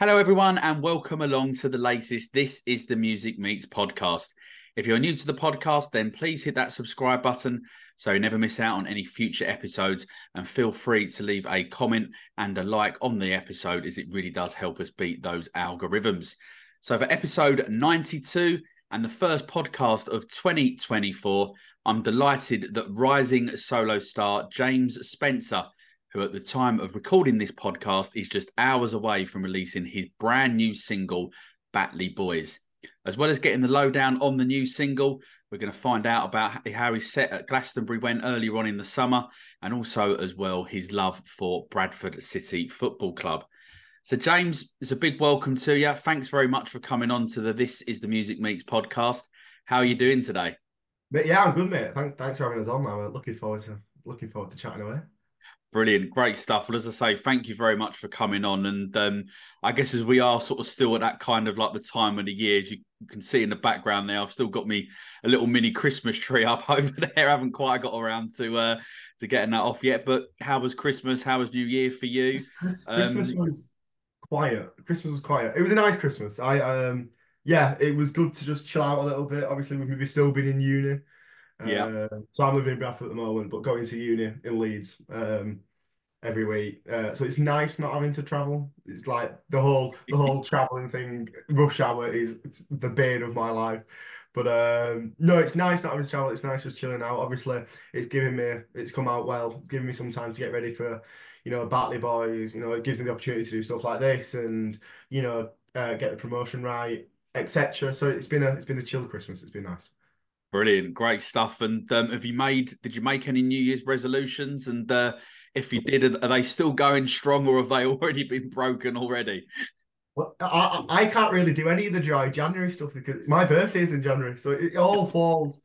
Hello, everyone, and welcome along to the latest This is the Music Meets podcast. If you're new to the podcast, then please hit that subscribe button so you never miss out on any future episodes. And feel free to leave a comment and a like on the episode, as it really does help us beat those algorithms. So, for episode 92 and the first podcast of 2024, I'm delighted that rising solo star James Spencer who at the time of recording this podcast is just hours away from releasing his brand new single, Batley Boys. As well as getting the lowdown on the new single, we're going to find out about how his set at Glastonbury went earlier on in the summer, and also as well his love for Bradford City Football Club. So, James, it's a big welcome to you. Thanks very much for coming on to the This Is the Music Meets podcast. How are you doing today? But yeah, I'm good, mate. Thanks, thanks for having us on. I'm looking forward to looking forward to chatting away. Brilliant, great stuff. Well, as I say, thank you very much for coming on. And um, I guess as we are sort of still at that kind of like the time of the year, as you can see in the background there, I've still got me a little mini Christmas tree up over there. I haven't quite got around to uh, to getting that off yet. But how was Christmas? How was New Year for you? Christmas, um, was quiet. Christmas was quiet. It was a nice Christmas. I um yeah, it was good to just chill out a little bit. Obviously, we've maybe still been in uni. Yeah. Uh, so I'm living in Bradford at the moment, but going to uni in Leeds um, every week. Uh, so it's nice not having to travel. It's like the whole the whole traveling thing. Rush hour is the bane of my life. But um, no, it's nice not having to travel. It's nice just chilling out. Obviously, it's giving me it's come out well. Giving me some time to get ready for you know Batley Boys. You know, it gives me the opportunity to do stuff like this and you know uh, get the promotion right, etc. So it's been a it's been a chill Christmas. It's been nice. Brilliant, great stuff. And um, have you made? Did you make any New Year's resolutions? And uh, if you did, are they still going strong, or have they already been broken already? Well, I, I can't really do any of the dry January stuff because my birthday's in January, so it all falls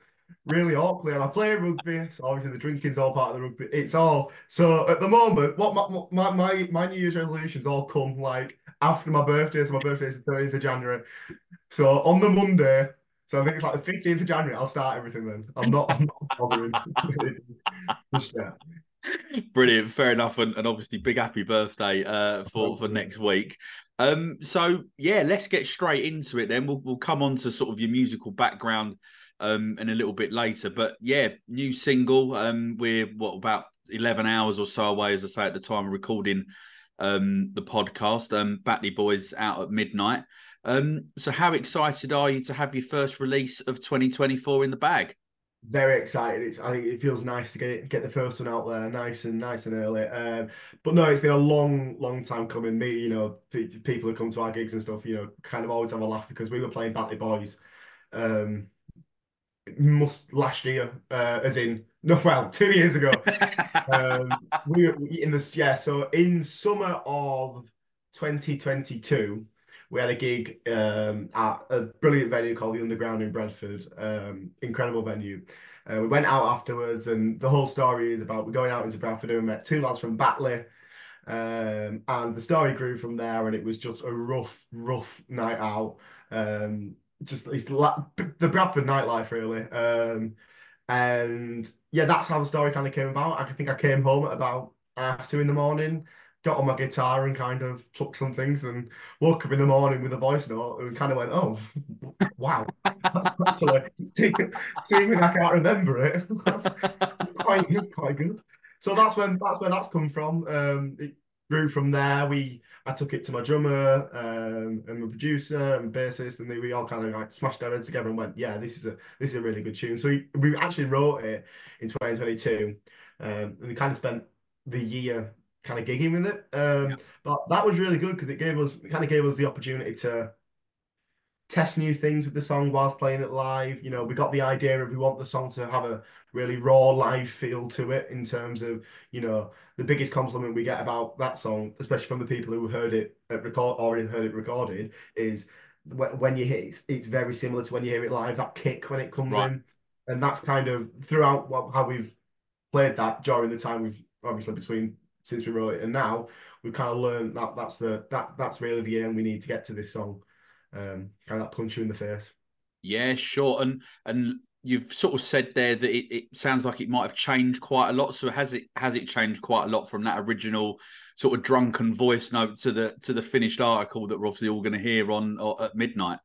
really awkwardly. And I play rugby, so obviously the drinking's all part of the rugby. It's all so at the moment. What my my my, my New Year's resolutions all come like after my birthday. So my birthday is the 30th of January. So on the Monday, so I think it's like the 15th of January. I'll start everything then. I'm not, I'm not bothering. Brilliant, fair enough, and, and obviously big happy birthday uh, for for next week. Um, so yeah, let's get straight into it. Then we'll we'll come on to sort of your musical background um in a little bit later. But yeah, new single. Um, we're what about eleven hours or so away, as I say at the time of recording um the podcast. Um, Batley Boys out at midnight. Um, so how excited are you to have your first release of 2024 in the bag? Very excited. It's, I think it feels nice to get it, get the first one out there, nice and nice and early. Um, but no, it's been a long, long time coming. Me, you know, people who come to our gigs and stuff, you know, kind of always have a laugh because we were playing Batley Boys, um, must last year, uh, as in no, well, two years ago. um, we were in this, yeah. So in summer of 2022 we had a gig um, at a brilliant venue called the Underground in Bradford. Um, incredible venue. Uh, we went out afterwards, and the whole story is about we're going out into Bradford and we met two lads from Batley. Um, and the story grew from there, and it was just a rough, rough night out. Um, just it's the Bradford nightlife, really. Um, and yeah, that's how the story kind of came about. I think I came home at about half two in the morning got on my guitar and kind of plucked some things and woke up in the morning with a voice note and kind of went, oh, wow, that's actually seeming I can't remember it. that's quite, it's quite good. So that's when that's where that's come from. Um, it grew from there. We I took it to my drummer um, and my producer and bassist, and we all kind of like smashed our heads together and went, yeah, this is a this is a really good tune. So we, we actually wrote it in 2022, um, and we kind of spent the year kind of gigging with it. Um, yeah. But that was really good because it gave us it kind of gave us the opportunity to test new things with the song whilst playing it live. You know, we got the idea of we want the song to have a really raw live feel to it in terms of, you know, the biggest compliment we get about that song, especially from the people who heard it at record already heard it recorded, is when you hear it, it's very similar to when you hear it live, that kick when it comes right. in. And that's kind of throughout how we've played that during the time we've obviously between since we wrote it, and now we've kind of learned that that's the that that's really the aim we need to get to this song. Um, kind of that punch you in the face. Yeah, sure. And and you've sort of said there that it, it sounds like it might have changed quite a lot. So has it has it changed quite a lot from that original sort of drunken voice note to the to the finished article that we're obviously all going to hear on or at midnight?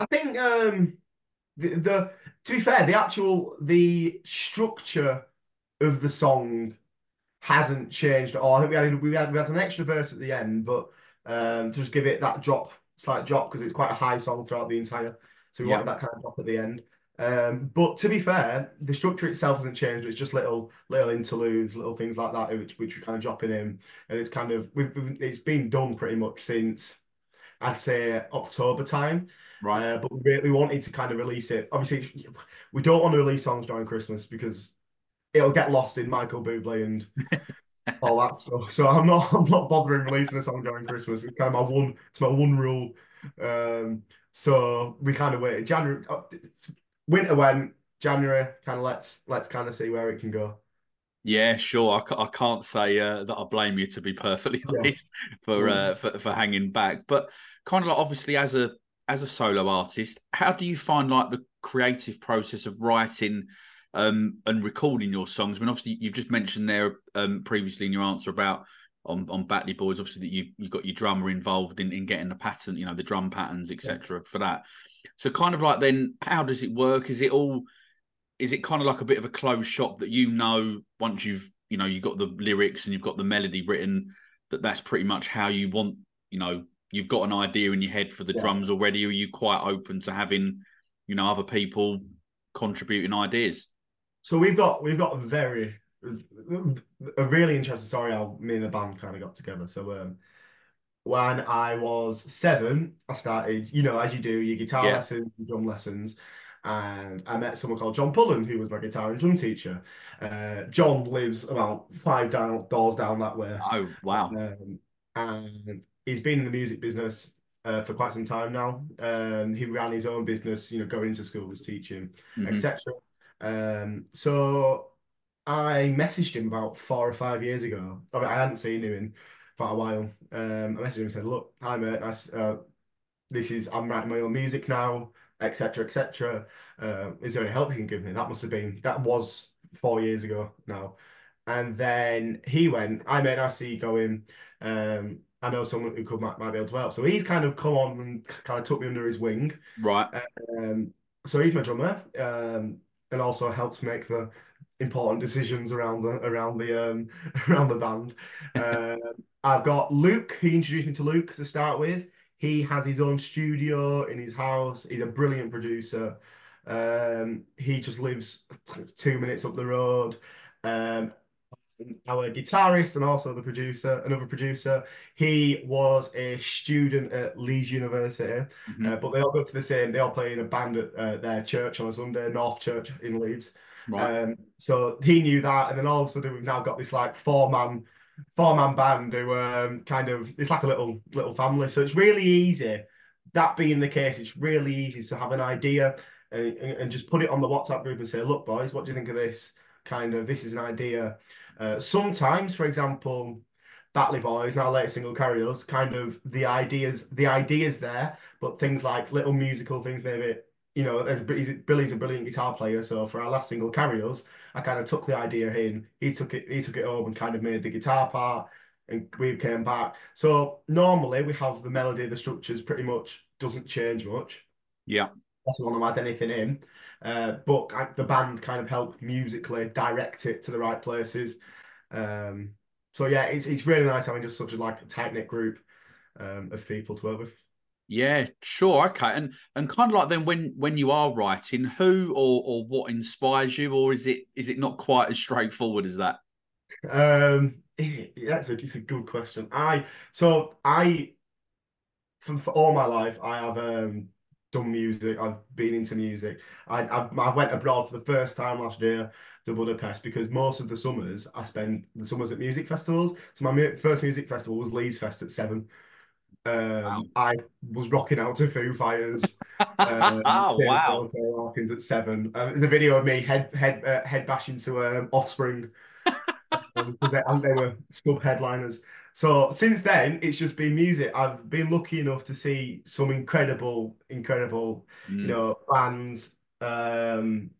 I think um, the, the to be fair, the actual the structure of the song hasn't changed at all. I think we had we had we had an extra verse at the end, but um, to just give it that drop, slight drop because it's quite a high song throughout the entire. So we yeah. wanted that kind of drop at the end. Um, but to be fair, the structure itself hasn't changed. It's just little little interludes, little things like that, which which we're kind of dropping in, and it's kind of we've, we've it's been done pretty much since I'd say October time. Right. Uh, but we really wanted to kind of release it. Obviously, we don't want to release songs during Christmas because it'll get lost in Michael Bublé and all that stuff. So I'm not I'm not bothering releasing a song during Christmas. It's kind of my one it's my one rule. Um, so we kind of waited. January uh, winter went January. Kind of let's let's kind of see where it can go. Yeah, sure. I, I can't say uh, that I blame you to be perfectly honest yeah. for, yeah. Uh, for for hanging back, but kind of like obviously as a as a solo artist, how do you find like the creative process of writing um, and recording your songs? I mean, obviously you've just mentioned there um, previously in your answer about on on Batley Boys, obviously that you you got your drummer involved in in getting the pattern, you know, the drum patterns, etc. Yeah. for that. So kind of like then, how does it work? Is it all? Is it kind of like a bit of a closed shop that you know once you've you know you've got the lyrics and you've got the melody written that that's pretty much how you want you know you've got an idea in your head for the yeah. drums already, or are you quite open to having, you know, other people contributing ideas? So we've got we've got a very a really interesting story how me and the band kind of got together. So um, when I was seven, I started, you know, as you do, your guitar yeah. lessons, drum lessons. And I met someone called John Pullen, who was my guitar and drum teacher. Uh, John lives about five down doors down that way. Oh, wow. Um, and he's been in the music business uh, for quite some time now. Um, he ran his own business, you know, going into was teaching, mm-hmm. etc. Um, so I messaged him about four or five years ago. I, mean, I hadn't seen him in quite a while. Um, I messaged him and said, "Look, hi mate, nice, uh, this is I'm writing my own music now, etc. etc. Uh, is there any help you can give me?" That must have been that was four years ago now. And then he went, I mate, I see you going. Um, I know someone who could might, might be able to help. So he's kind of come on and kind of took me under his wing. Right. Um, so he's my drummer, um, and also helps make the important decisions around the around the um, around the band. Uh, I've got Luke. He introduced me to Luke to start with. He has his own studio in his house. He's a brilliant producer. Um, he just lives two minutes up the road. Um, our guitarist and also the producer, another producer. He was a student at Leeds University, mm-hmm. uh, but they all go to the same. They all play in a band at uh, their church on a Sunday, North Church in Leeds. Right. Um, so he knew that, and then all of a sudden we've now got this like four man, four man band who um, kind of it's like a little little family. So it's really easy. That being the case, it's really easy to have an idea and, and just put it on the WhatsApp group and say, "Look, boys, what do you think of this?" Kind of, this is an idea uh, sometimes, for example, Batley Boys, our latest single Carry Us, kind of the ideas, the ideas there, but things like little musical things, maybe, you know, Billy's a brilliant guitar player, so for our last single Carry Us, I kind of took the idea in, he took it, he took it home and kind of made the guitar part, and we came back. So normally we have the melody, the structures pretty much doesn't change much. Yeah. That's want to add anything in. Uh, but I, the band kind of helped musically direct it to the right places. Um, so yeah, it's it's really nice having just such a like tight knit group um, of people to work with. Yeah, sure, okay, and and kind of like then when when you are writing, who or or what inspires you, or is it is it not quite as straightforward as that? Um, it's a, it's a good question. I so I, for, for all my life, I have um done music. I've been into music. I, I, I went abroad for the first time last year to Budapest because most of the summers I spend the summers at music festivals. So my mu first music festival was Leeds Fest at seven. Um, wow. I was rocking out to Foo Fighters. Um, oh wow! Hawkins at seven. Um, there's a video of me head head uh, head bashing to um, Offspring because they, they were scub headliners. So since then, it's just been music. I've been lucky enough to see some incredible, incredible, mm. you know, bands. Um,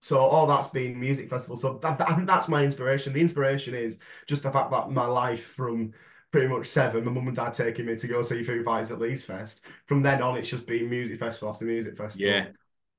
So all that's been music festival. So that, I think that's my inspiration. The inspiration is just the fact that my life from pretty much seven, my mum and dad taking me to go see Foo Fighters at Leeds Fest. From then on, it's just been music festival after music festival. Yeah.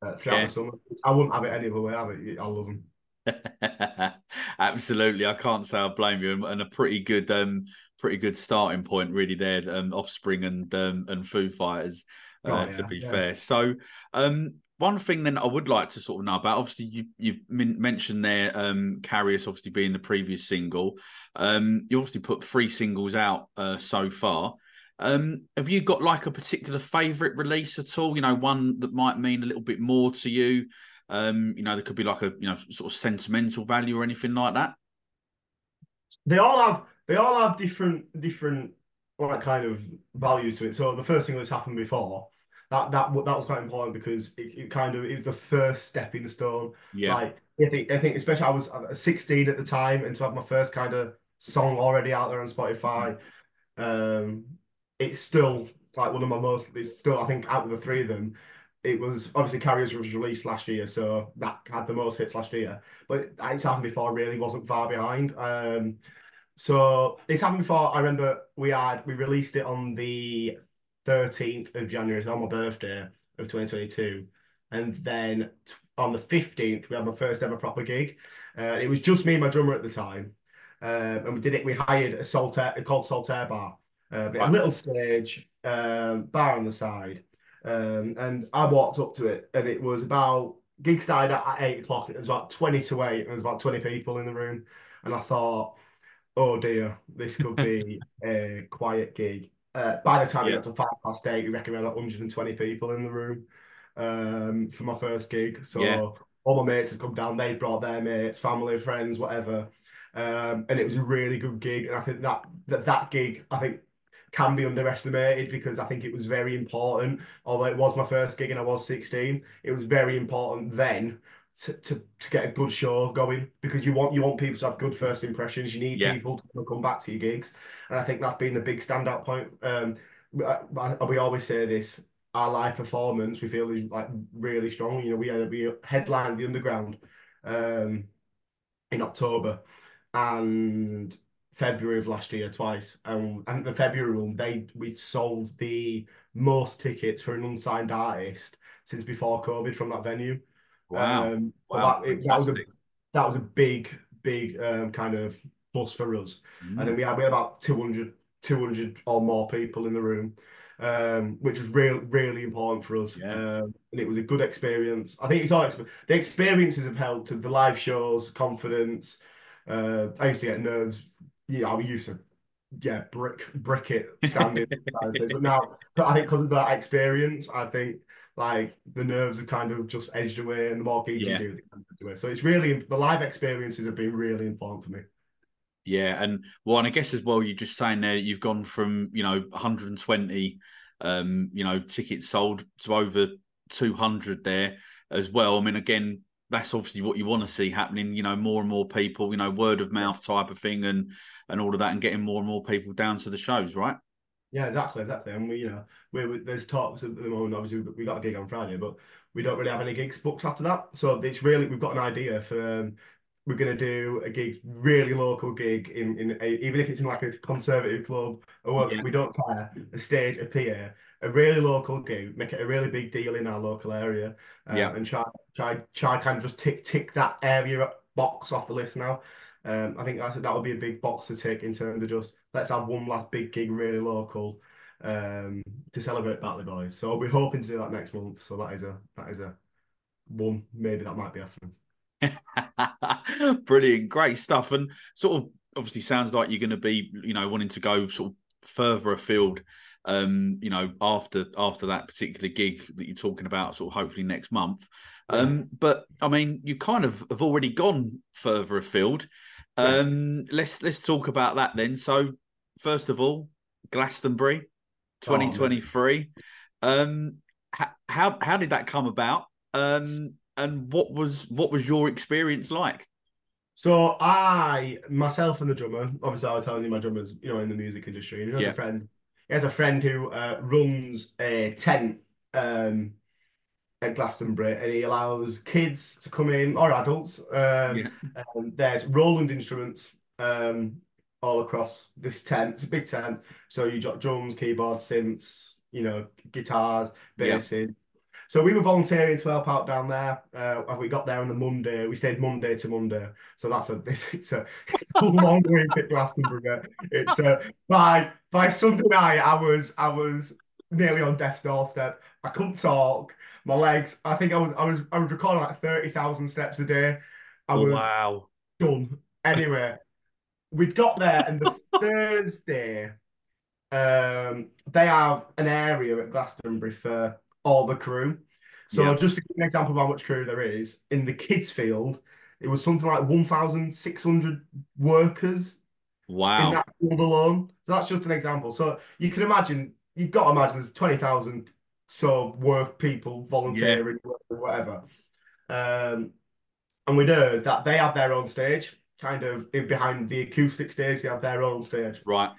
Uh, throughout Yeah. the summer. I wouldn't have it any other way. It. I love them. Absolutely, I can't say I blame you, and, a pretty good, um, pretty good starting point, really. There, um, Offspring and um, and Foo Fighters. Uh, Oh, to be yeah. fair, so um, one thing then I would like to sort of know about. Obviously, you you've men- mentioned there, um, Carrius obviously being the previous single. Um, you obviously put three singles out uh, so far. Um, have you got like a particular favourite release at all? You know, one that might mean a little bit more to you. Um, you know, there could be like a you know sort of sentimental value or anything like that. They all have they all have different different like kind of values to it. So the first thing that's happened before that that that was quite important because it, it kind of it was the first stepping stone. Yeah, Like I think I think especially I was 16 at the time, and to have my first kind of song already out there on Spotify, um, it's still like one of my most. It's still I think out of the three of them, it was obviously Carriers was released last year, so that had the most hits last year. But it's happened before, really wasn't far behind. Um, so it's happened before. I remember we had we released it on the 13th of January, so on my birthday of 2022. And then on the 15th, we had my first ever proper gig. Uh, it was just me and my drummer at the time. Um, and we did it, we hired a Saltaire called Saltaire Bar. Uh, a little stage, um, bar on the side. Um, and I walked up to it, and it was about gig started at, at eight o'clock. It was about 20 to 8, and there was about 20 people in the room. And I thought, oh dear, this could be a quiet gig. Uh, by the time Yeah. it got to five past eight, we reckon we had like 120 people in the room um, for my first gig. So Yeah. all my mates had come down, they brought their mates, family, friends, whatever. Um, and it was a really good gig. And I think that that, that gig, I think, can be underestimated because I think it was very important. Although it was my first gig and I was 16, it was very important then to, to, to get a good show going because you want you want people to have good first impressions. You need Yeah. people to come back to your gigs, and I think that's been the big standout point. Um, we always say this: our live performance we feel is like really strong. You know, we had we headlined the Underground um, in October and February of last year twice. And the February one, they we sold the most tickets for an unsigned artist since before COVID from that venue. wow, Um, wow, that, it- that was a that was a big, big um, kind of plus for us. And then Mm. we had we had about 200, 200 or more people in the room, um, which was really, really important for us. Yeah. Um, and it was a good experience. I think it's all exp- the experiences have helped to the live shows, confidence. Uh, I used to get nerves. Yeah, I used to, yeah, brick brick it standing. but now, I think because of that experience, I think like the nerves have kind of just edged away, and the more gigs Yeah. you do, kind of away. So it's really the live experiences have been really important for me. Yeah, and well, and I guess as well, you're just saying there you've gone from you know 120, um, you know, tickets sold to over 200 there as well. I mean, again, that's obviously what you want to see happening. You know, more and more people, you know, word of mouth type of thing, and and all of that, and getting more and more people down to the shows, right? Yeah, exactly, exactly. And we, you know, we, we there's talks at the moment. Obviously, we got a gig on Friday, but we don't really have any gigs booked after that. So it's really we've got an idea for. Um, we're gonna do a gig, really local gig in in a, even if it's in like a conservative club or Yeah. we don't care. A stage, a PA, a really local gig, make it a really big deal in our local area, uh, Yeah. and try try try kind of just tick tick that area box off the list now. Um, I think that's that would be a big box to tick in terms of just let's have one last big gig really local um, to celebrate Batley Boys. So we're hoping to do that next month. So that is a that is a one maybe that might be happening. Brilliant, great stuff, and sort of obviously sounds like you're going to be, you know, wanting to go sort of further afield, um, you know, after after that particular gig that you're talking about, sort of hopefully next month. Um, but I mean, you kind of have already gone further afield. Yes. Um, let's let's talk about that then. So, first of all, Glastonbury, Oh, 2023. um, h- how how did that come about? Um, and what was what was your experience like? So I myself and the drummer, obviously I was telling you my drummer's, you know, in the music industry, and he has Yeah. a friend. He has a friend who uh, runs a tent um at Glastonbury, and he allows kids to come in or adults. Um, Yeah. there's Roland instruments um, all across this tent. It's a big tent, so you got drums, keyboards, synths, you know, guitars, Yeah. So we were volunteering to help out down there. Uh, we got there on the Monday. We stayed Monday to Monday. So that's a it's, it's a long week at Glastonbury. It's uh, by by Sunday night I was I was nearly on death's doorstep. I couldn't talk. My legs. I think I was I was I was recording like thirty thousand steps a day. I was wow. done. Anyway, we'd got there, and the Thursday, um, they have an area at Glastonbury for all the crew. So Yeah. just to give an example of how much crew there is, in the kids' field, it was something like 1,600 workers in Wow. that field alone. So that's just an example. So you can imagine, you've got to imagine there's 20,000 so work people volunteering, or whatever. Um, and we know that they have their own stage, kind of behind the acoustic stage, they have their own stage. Right.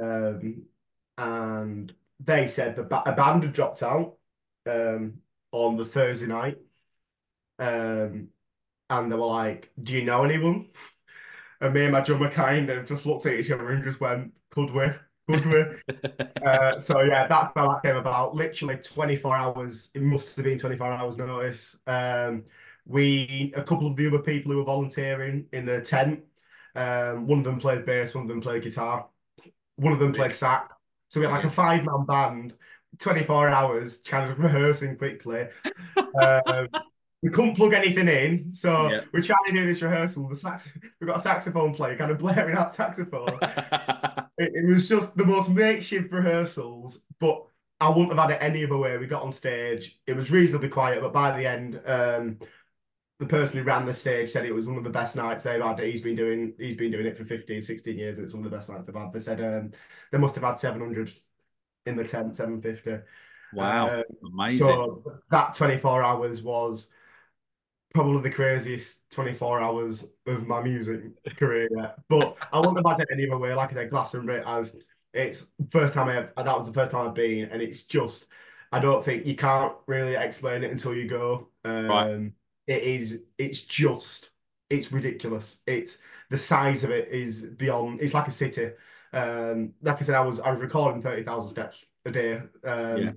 Um, and they said the ba- a band had dropped out um, on the Thursday night. Um, and they were like, Do you know anyone? And me and my drummer kind of just looked at each other and just went, Could we? Could we? Uh, so yeah, that's how that came about. Literally 24 hours. It must have been 24 hours notice. Um, we, a couple of the other people who were volunteering in the tent, um, one of them played bass, one of them played guitar, one of them played sax. So we had like a five-man band, 24 hours, kind of rehearsing quickly. Um, we couldn't plug anything in, so Yeah. we're trying to do this rehearsal. The sax, we've got a saxophone player kind of blaring out saxophone. It, it was just the most makeshift rehearsals, but I wouldn't have had it any other way. We got on stage, it was reasonably quiet, but by the end, um, the person who ran the stage said it was one of the best nights they've had. He's been doing he's been doing it for 15, 16 years, and it's one of the best nights they've had. They said um, they must have had 700 in the tent, 750. wow. Uh, Amazing. so that 24 hours was probably the craziest 24 hours of my music career yet. But I wouldn't have had it any other way. Like I said, Glastonbury, I've it's first time I have, that was the first time I've been, and it's just I don't think you can't really explain it until you go. Um, Right. It is. It's just. It's ridiculous. It's the size of it is beyond. It's like a city. Um, like I said, I was I was recording thirty thousand steps a day. Um, Yeah.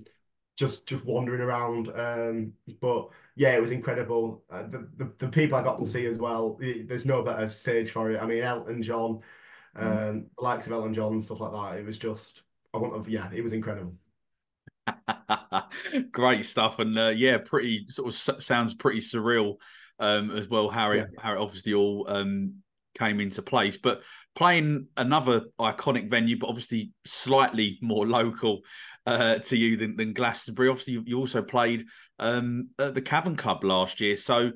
just just wandering around. Um, but yeah, it was incredible. Uh, the, the the people I got to see as well. i- There's no better stage for it. I mean, Elton John, um, the likes of Elton John and stuff like that. It was just. I want to. Yeah, it was incredible. Great stuff, and uh, yeah, pretty sort of sounds pretty surreal um, as well. How it how it obviously all um, came into place, but playing another iconic venue, but obviously slightly more local uh, to you than, than Glastonbury. Obviously, you, you also played um, at the Cavern Club last year, so.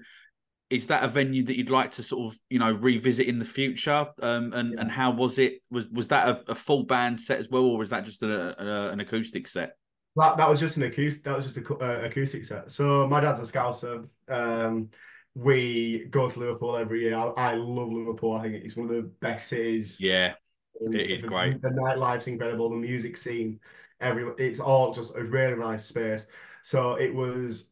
Is that a venue that you'd like to sort of, you know, revisit in the future? Um, and Yeah. and how was it? Was was that a, a full band set as well, or was that just a, a, an acoustic set? That that was just an acoustic. That was just a uh, acoustic set. So my dad's a Scouser. Um, we go to Liverpool every year. I, I love Liverpool. I think it's one of the best cities. Yeah, Um, It is the, great. The nightlife's incredible. The music scene, every it's all just a really nice space. So it was.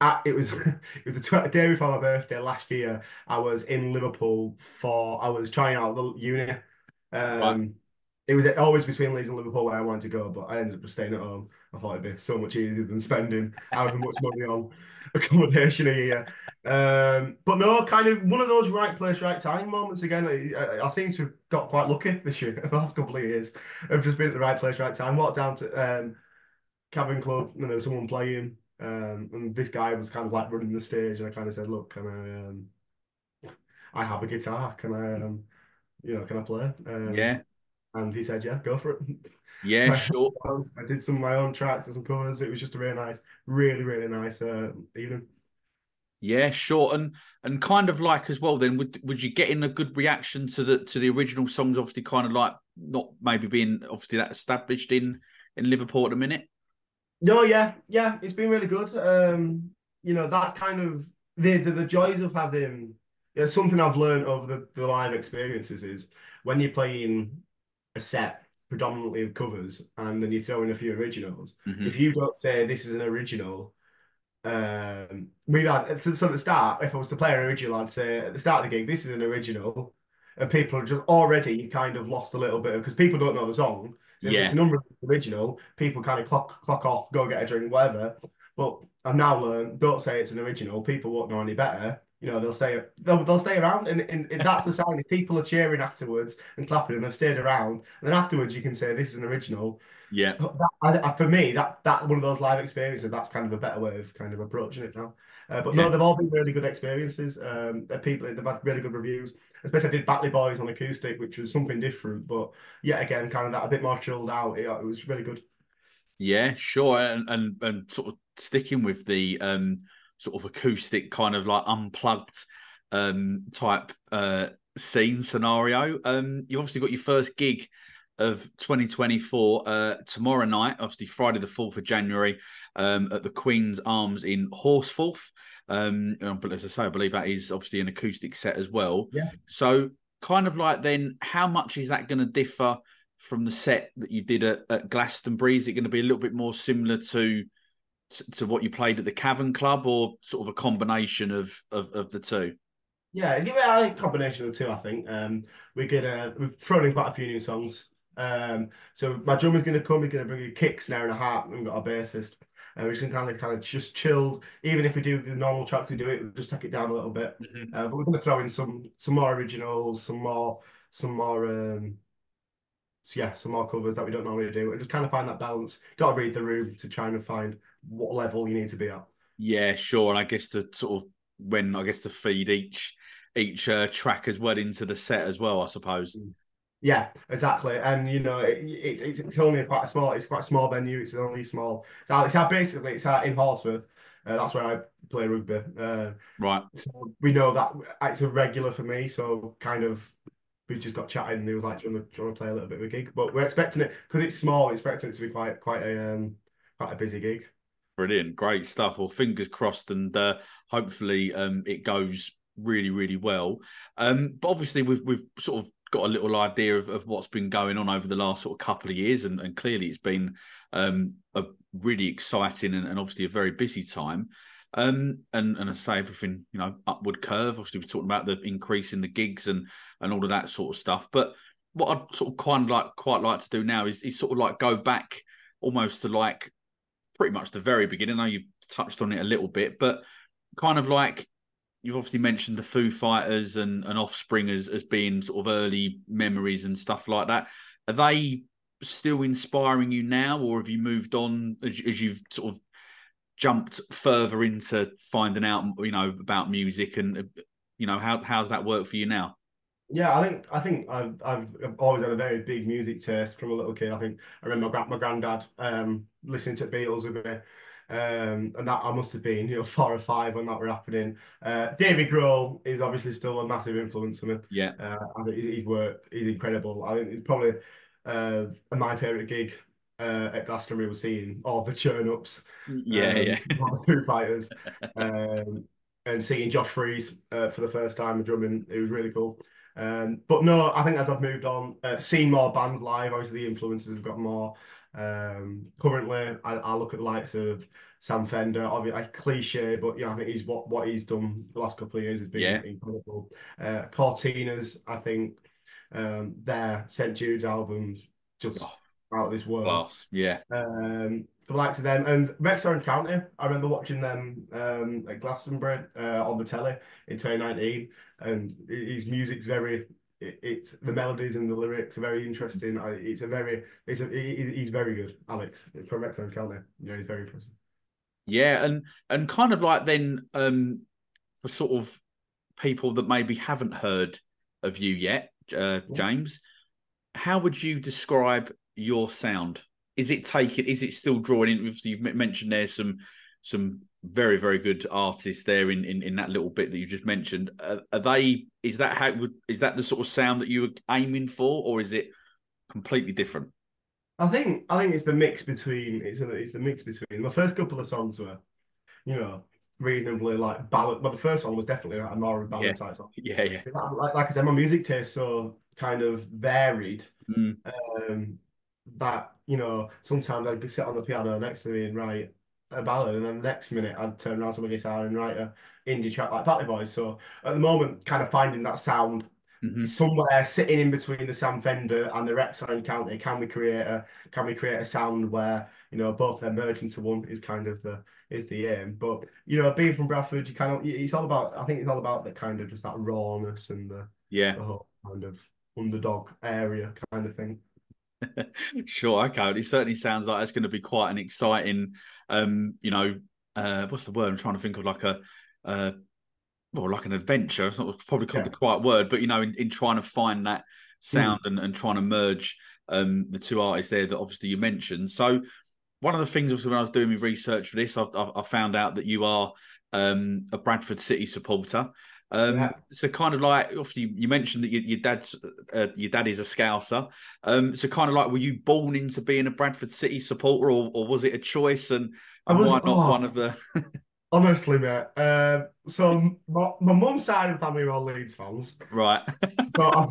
At, it was it was the tw day before my birthday last year. I was in Liverpool for I was trying out the uni. Um, Right. it was always between Leeds and Liverpool where I wanted to go, but I ended up staying at home. I thought it'd be so much easier than spending however much money on accommodation a year. Um, but no, kind of one of those right place, right time moments again. I, I, seem to have got quite lucky this year, the last couple of years. I've just been at the right place, right time. Walked down to um, Cavern Club and there was someone playing. Um, and this guy was kind of like running the stage, and I kind of said, "Look, can I? Um, I have a guitar. Can I? Um, you know, can I play?" Um, yeah, and he said, "Yeah, go for it." yeah, sure. I did some of my own tracks and some covers. It was just a really nice, really, really nice uh, evening. Yeah, sure. And and kind of like as well, then would would you get in a good reaction to the to the original songs? Obviously, kind of like not maybe being obviously that established in in Liverpool at the minute. No, yeah, yeah, it's been really good. Um, you know, that's kind of the the, the joys of having. You know, something I've learned over the, the live experiences is when you're playing a set predominantly of covers and then you throw in a few originals. Mhm. If you don't say this is an original, um, we've had so, so at the start, if I was to play an original, I'd say at the start of the gig, this is an original, and people are just already kind of lost a little bit because people don't know the song. So if Yeah. it's a number of original, people kind of clock clock off, go get a drink, whatever. But I've now learned, don't say it's an original. People won't know any better. You know, they'll say they'll, they'll stay around, and, and, and that's the sign. If people are cheering afterwards and clapping, and they've stayed around, and then afterwards you can say this is an original. Yeah. That, I, I, for me, that that one of those live experiences, that's kind of a better way of kind of approaching it now. Uh, but Yeah. no, they've all been really good experiences. Um, people they've had really good reviews. Especially I did Batley Boys on acoustic, which was something different, but yet again, kind of that a bit more chilled out. It, it was really good. Yeah, sure, and, and and sort of sticking with the um sort of acoustic kind of like unplugged um type uh scene scenario. Um, you obviously got your first gig of 2024 uh tomorrow night, obviously Friday the 4th of January, um at the Queen's Arms in Horsforth. Um, but as I say, I believe that is obviously an acoustic set as well. Yeah. So kind of like then, how much is that going to differ? from the set that you did at, at Glastonbury? Is it going to be a little bit more similar to to what you played at the Cavern Club, or sort of a combination of of, of the two? Yeah, it's I think a combination of the two. I think um, we're gonna we've thrown in quite a few new songs. Um, so my drummer's gonna come. He's gonna bring a kick, snare, and a harp. And we've got a bassist. And we're just gonna kind of kind of just chill. Even if we do the normal tracks we do it, we'll just take it down a little bit. Uh, but we're gonna throw in some some more originals, some more some more um, so yeah, some more covers that we don't normally do, and just kind of find that balance. Got to read the room to try and find what level you need to be at. Yeah, sure. And I guess to sort of when I guess to feed each each uh, track as well into the set as well, I suppose. Yeah, exactly. And you know, it, it's it's it's only quite a small. It's quite a small venue. It's only small. So it's how basically it's out in Horsforth. Uh, that's where I play rugby. Uh, Right. so we know that it's a regular for me. So kind of we just got chatting and he was like, do you, want to, do you want to play a little bit of a gig? But we're expecting it because it's small. We're expecting it to be quite quite a um quite a busy gig. Brilliant, great stuff. Well, fingers crossed, and uh, hopefully um, it goes really, really well. Um, but obviously, we've we've sort of got a little idea of, of what's been going on over the last sort of couple of years, and, and clearly it's been um, a really exciting and, and obviously a very busy time. Um, and and I say everything, you know, upward curve. Obviously, we're talking about the increase in the gigs and and all of that sort of stuff. But what I'd sort of kind of like quite like to do now is, is sort of like go back almost to like pretty much the very beginning. I know you touched on it a little bit, but kind of like you've obviously mentioned the Foo Fighters and, and Offspring as, as being sort of early memories and stuff like that. Are they still inspiring you now, or have you moved on as, as you've sort of jumped further into finding out, you know, about music and you know how how's that work for you now? Yeah, I think I think I've I've always had a very big music taste from a little kid. I think I remember my grand my granddad um listening to Beatles with me. Um, and that I must have been, you know, four or five when that were happening. Uh, David Grohl is obviously still a massive influence for me. Yeah, Uh, I think his, his work is incredible. I think it's probably uh, my favourite gig uh, at Glastonbury was seeing all the churn ups. yeah, um, yeah, all the Foo Fighters, um, and seeing Josh Freese uh, for the first time drumming, it was really cool. Um, but no, I think as I've moved on, uh, seeing more bands live, obviously the influences have got more. Um, currently, I, I look at the likes of Sam Fender, obviously like cliche, but you know, I think he's what what he's done the last couple of years has been Yeah. incredible. Uh, Courteeners, I think um, their St Jude's albums just Oh, out of this world class. Yeah, um, the likes of them. And Rex Orange County, I remember watching them um, at Glastonbury uh, on the telly in 2019, and his music's very. It, it's the melodies and the lyrics are very interesting. I, it's a very, it's a, he, he's very good, Alex from Rex Orange County. You know, he's very impressive. yeah, and and kind of like then um for sort of people that maybe haven't heard of you yet, uh, James, how would you describe your sound? Is it taking? Is it still drawing in? Obviously, You've mentioned there's some some very very good artists there in in, in that little bit that you just mentioned. Uh, are they? Is that how? Is that the sort of sound that you were aiming for, or is it completely different? I think I think it's the mix between it's a, it's the mix between the first couple of songs were, you know, reasonably like ballad. But the first one was definitely like a more ballad Yeah. type song. Yeah, yeah, Like, like I said, my music taste so kind of varied Mm, um, that you know sometimes I'd be sit on the piano next to me and write a ballad, and then the next minute I'd turn around to my guitar and write a indie track like Batley Boys. So at the moment, kind of finding that sound Mhm. somewhere sitting in between the Sam Fender and the Rex Orange County, can we create a can we create a sound where you know both of them merge into one is kind of the is the aim. But you know, being from Bradford, you kind of it's all about I think it's all about the kind of just that rawness and the, Yeah. the whole kind of underdog area kind of thing. Sure, okay. It certainly sounds like it's going to be quite an exciting, um, you know, uh, what's the word? I'm trying to think of like a, uh, well, like an adventure. It's not probably called Yeah. the quiet word, but you know, in, in trying to find that sound and, and trying to merge um the two artists there that obviously you mentioned. So one of the things also when I was doing my research for this, I, I, I found out that you are um a Bradford City supporter. Um, Yeah. so kind of like obviously you mentioned that your, your dad's uh, your dad is a Scouser. Um, so kind of like were you born into being a Bradford City supporter, or, or was it a choice? And, I and was- why not oh. one of the? Honestly, mate. Um, so my, my mum's side of the family are all Leeds fans. right. So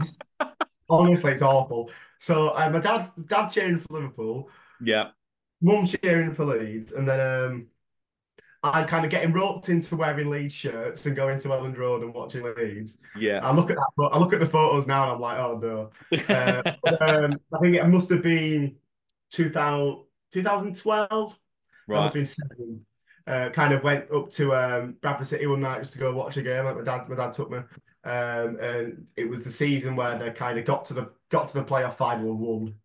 honestly, it's awful. So uh, my dad, dad cheering for Liverpool, yeah. mum cheering for Leeds, and then um, I kind of getting roped into wearing Leeds shirts and going to Elland Road and watching Leeds. Yeah. I look at that, but I look at the photos now and I'm like, oh no. Uh, but, um, I think it must have been 2000, 2012. That must have been seven. Uh, kind of went up to um, Bradford City one night just to go watch a game. Like my dad, my dad took me, um, and it was the season where they kind of got to the got to the playoff final and won,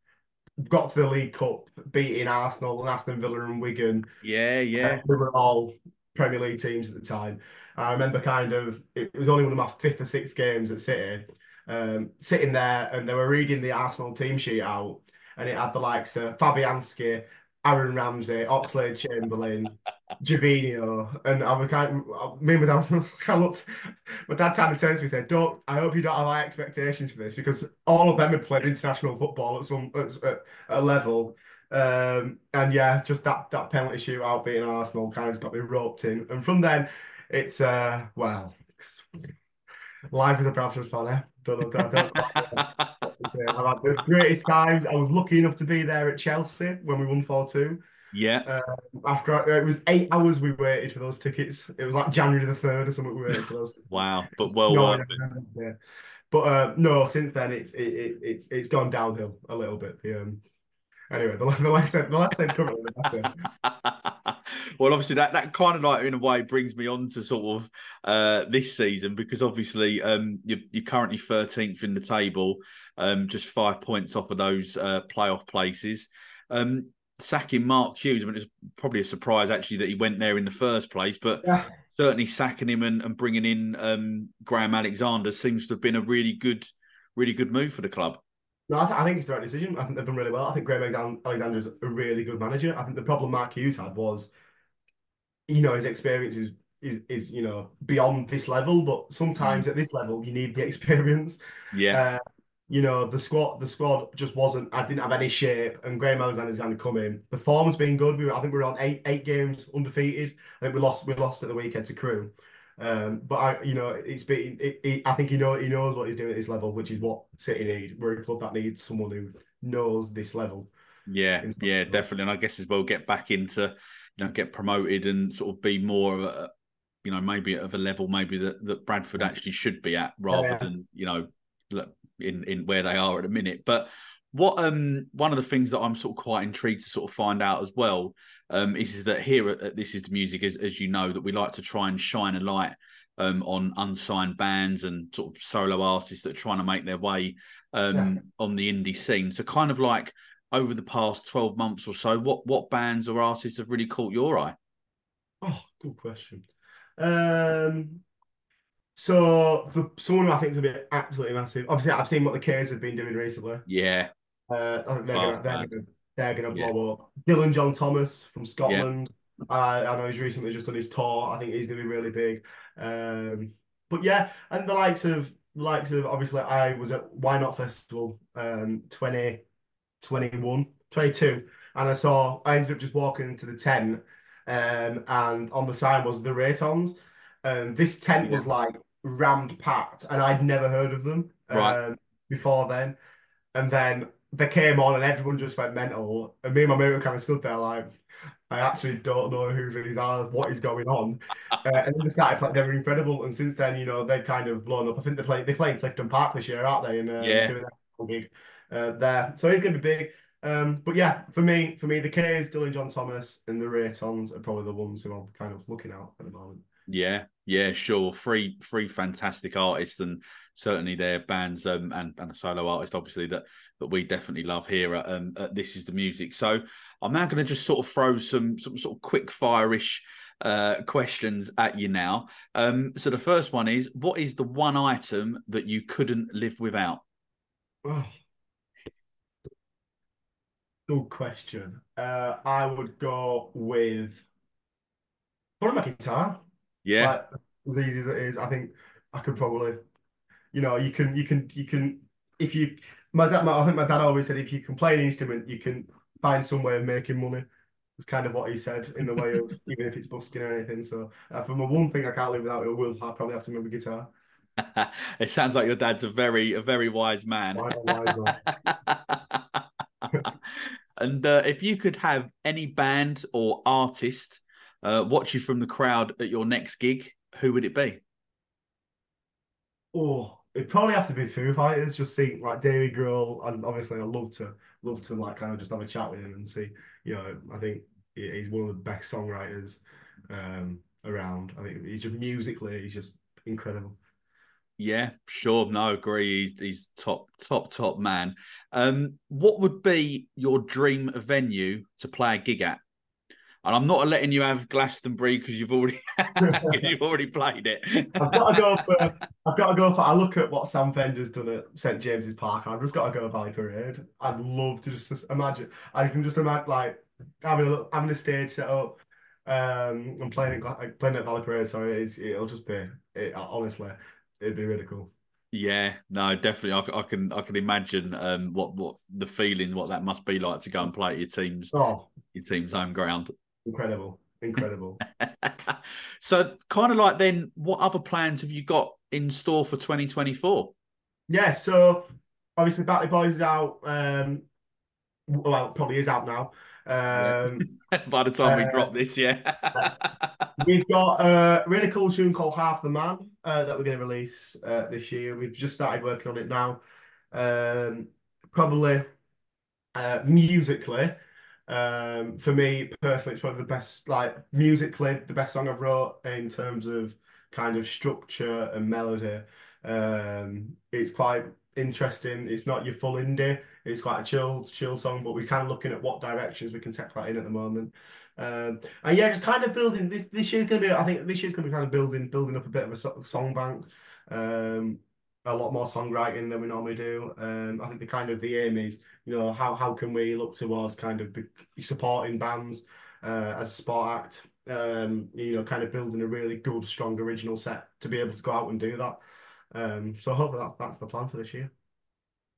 got to the League Cup, beating Arsenal and Aston Villa and Wigan. Yeah. Yeah. Uh, we were all Premier League teams at the time. I remember kind of it was only one of my fifth or sixth games at City, um, sitting there and they were reading the Arsenal team sheet out, and it had the likes of Fabianski, Aaron Ramsey, Oxlade Chamberlain, Gervinho, and I was kind of, me and my dad of looked, my dad kind of turned to me and said, "Don't, I hope you don't have high expectations for this because all of them have played international football at some at, a level." Um, and yeah, just that that penalty shootout beating Arsenal kind of just got me roped in, and from then, it's uh, well, life as a Bradford fan. Eh? Don't don't, don't, I've had the greatest times. I was lucky enough to be there at Chelsea when we won 4 2. Yeah. After it was eight hours we waited for those tickets. It was like January the 3rd or something we waited for those. Wow. But well No, worth it. yeah. But uh, no, since then it's it, it, it's it's gone downhill a little bit. The, um, anyway, the, the less the currently, the better. well, obviously that that kind of like in a way brings me on to sort of uh, this season because obviously um, you're, you're currently 13th in the table, um, just five points off of those uh, playoff places. Um, sacking Mark Hughes, I mean, it's probably a surprise actually that he went there in the first place, but Yeah. certainly sacking him and, and bringing in um, Graham Alexander seems to have been a really good, really good move for the club. No, I, th- I think it's the right decision. I think they've done really well. I think Graham Alexander is a really good manager. I think the problem Mark Hughes had was, you know, his experience is, is, is you know, beyond this level. But sometimes at this level, you need the experience. Yeah, Uh, you know, the squad, the squad just wasn't. I didn't have any shape, and Graham Alexander's going to come in. The form's been good. We, were, I think we were on eight eight games undefeated. I think we lost we lost at the weekend to Crewe. Um, but I, you know, it's been. It, it, I think he know he knows what he's doing at this level, which is what City need. We're a club that needs someone who knows this level. yeah, yeah, definitely. And I guess as well get back into, you know, get promoted and sort of be more of a, you know, maybe of a level maybe that that Bradford actually should be at rather Yeah. than you know, look, in in where they are at the minute. But what um one of the things that I'm sort of quite intrigued to sort of find out as well um is, is that here at, at This Is the Music, as as you know, that we like to try and shine a light um on unsigned bands and sort of solo artists that are trying to make their way um Yeah. on the indie scene. So kind of like over the past 12 months or so, what what bands or artists have really caught your eye? Oh, good question. Um, so for someone who I think is going to be absolutely massive, obviously I've seen what the K's have been doing recently. Yeah, Uh, they're gonna, they're gonna, they're Yeah. blow up. Dylan John Thomas from Scotland. Uh, I know he's recently just done his tour. I think he's gonna be really big. Um, but yeah, and the likes of the likes of obviously I was at Y Not Festival um 2021, 22, and I saw I ended up just walking into the tent um and on the sign was the Reytons. And this tent was like rammed packed, and I'd never heard of them Right. um, before then. And then they came on and everyone just went mental. And me and my mate were kind of stood there like, I actually don't know who these are, what is going on. Uh, and then they started playing, they were incredible. And since then, you know, they've kind of blown up. I think they play they play in Clifton Park this year, aren't they? And uh, Yeah. doing that gig uh, there. So he's going to be big. Um, but yeah, for me, for me, the K's, Dylan John Thomas, and the Reytons are probably the ones who I'm kind of looking out at the moment. Yeah, yeah, sure. Three, three fantastic artists, and certainly their bands um, and and a solo artist, obviously that that we definitely love here at, um, at This Is the Music. So I'm now going to just sort of throw some some sort of quick fire-ish uh, questions at you now. Um, so the first one is, what is the one item that you couldn't live without? Oh. Good question. Uh, I would go with probably my guitar. Yeah, Like as easy as it is, I think I could probably, you know, you can, you can, you can, if you, my dad, my, I think my dad always said, if you can play an instrument, you can find some way of making money. It's kind of what he said in the way of even if it's busking or anything. So uh, for my one thing I can't live without, it will I'll probably have to move a guitar. it sounds like your dad's a very a very wise man. Why not, why not? and uh, if you could have any band or artist uh, watch you from the crowd at your next gig, who would it be? Oh, it'd probably have to be Foo Fighters. Just see like David Grohl, and obviously I'd love to love to like kind of just have a chat with him and see. You know, I think he's one of the best songwriters um, around. I think he's just musically, he's just incredible. Yeah, sure. No, I agree. He's he's top top top man. Um, what would be your dream venue to play a gig at? And I'm not letting you have Glastonbury because you've already you've already played it. I've got to go for. I've got to go for. I look at what Sam Fender's done at St James's Park. I've just got to go to Valley Parade. I'd love to just imagine. I can just imagine like having a having a stage set up, um, and playing at Gla- playing at Valley Parade. Sorry, it's, it'll just be. It, honestly, it'd be really cool. Yeah, no, definitely. I, I can I can imagine um what what the feeling what that must be like to go and play at your team's Oh, your team's home ground. Incredible, incredible. so kind of like then what other plans have you got in store for 2024? Yeah, so obviously Batley Boys is out. Um, well, probably is out now. Um, By the time we Uh, drop this, yeah. we've got a really cool tune called Half the Man uh, that we're going to release uh, this year. We've just started working on it now. Um, probably uh, musically, um, for me personally, it's probably the best, like musically, the best song I've wrote in terms of kind of structure and melody. Um, it's quite interesting. It's not your full indie. It's quite a chilled, chill song, but we're kind of looking at what directions we can take that in at the moment. Um, and yeah, just kind of building this. This year's gonna be. I think this year's gonna be kind of building, building up a bit of a song bank. Um, a lot more songwriting than we normally do. Um, I think the kind of the aim is, you know, how how can we look towards kind of supporting bands uh, as a sport act. Um, you know, kind of building a really good, strong original set to be able to go out and do that. Um, so hopefully that, that's the plan for this year.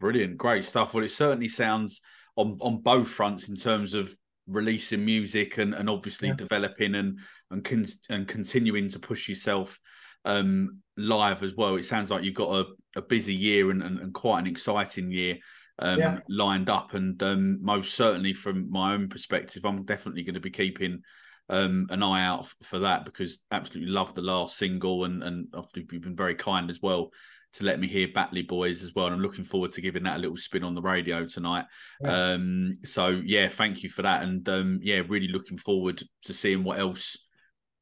Brilliant, great stuff. Well, it certainly sounds on on both fronts in terms of releasing music and and obviously Yeah. developing and and con- and continuing to push yourself um live as well. It sounds like you've got a, a busy year and, and, and quite an exciting year um Yeah. lined up and um most certainly from my own perspective I'm definitely going to be keeping um an eye out f- for that because absolutely love the last single and and obviously you've been very kind as well to let me hear Batley Boys as well. And I'm looking forward to giving that a little spin on the radio tonight. Yeah. Um, so yeah, thank you for that. And um, yeah, really looking forward to seeing what else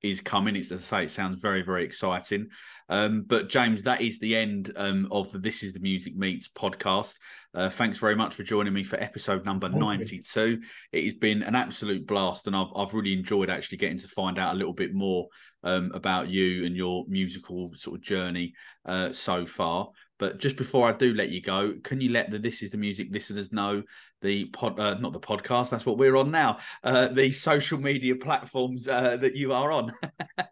is coming. It's as I say, it sounds very, very exciting. Um, but James, that is the end um, of the This is the Music Meets podcast. Uh, thanks very much for joining me for episode number Thank you. 92. It has been an absolute blast, and I've, I've really enjoyed actually getting to find out a little bit more um, about you and your musical sort of journey uh, so far. But just before I do let you go, can you let the This Is the Music listeners know the pod, uh, not the podcast, that's what we're on now, uh, the social media platforms uh, that you are on?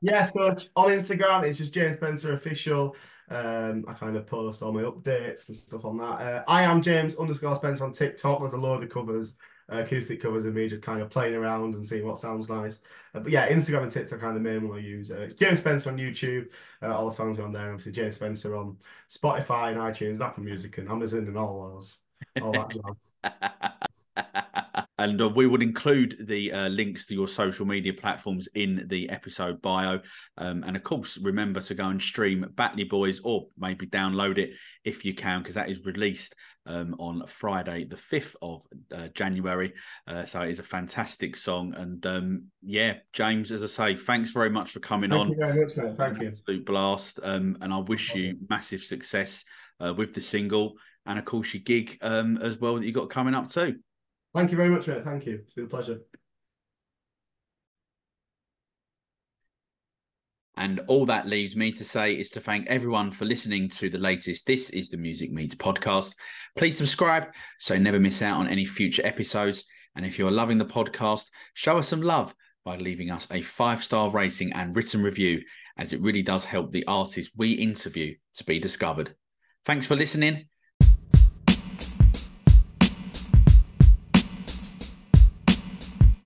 Yeah, so on Instagram, it's just James Spencer official. Um, I kind of post all my updates and stuff on that. Uh, I am James underscore Spencer on TikTok. There's a load of covers, acoustic covers of me just kind of playing around and seeing what sounds nice. Uh, but yeah, Instagram and TikTok are kind of the main one I use. Uh, it's James Spencer on YouTube. Uh, all the songs are on there. Obviously, James Spencer on Spotify and iTunes, and Apple Music and Amazon and all those, all that jazz. and uh, we would include the uh, links to your social media platforms in the episode bio. Um, and of course, remember to go and stream Batley Boys or maybe download it if you can, because that is released um, on Friday, the 5th of uh, January. Uh, so it is a fantastic song. And um, yeah, James, as I say, thanks very much for coming Thank on. you very much, mate. Thank you. Absolute blast. Um, and I wish you massive success uh, with the single and, of course, your gig um, as well that you got coming up too. Thank you very much, mate. Thank you. It's been a pleasure. And all that leaves me to say is to thank everyone for listening to the latest This is the Music Meets podcast. Please subscribe so you never miss out on any future episodes. And if you're loving the podcast, show us some love by leaving us a five star rating and written review, as it really does help the artists we interview to be discovered. Thanks for listening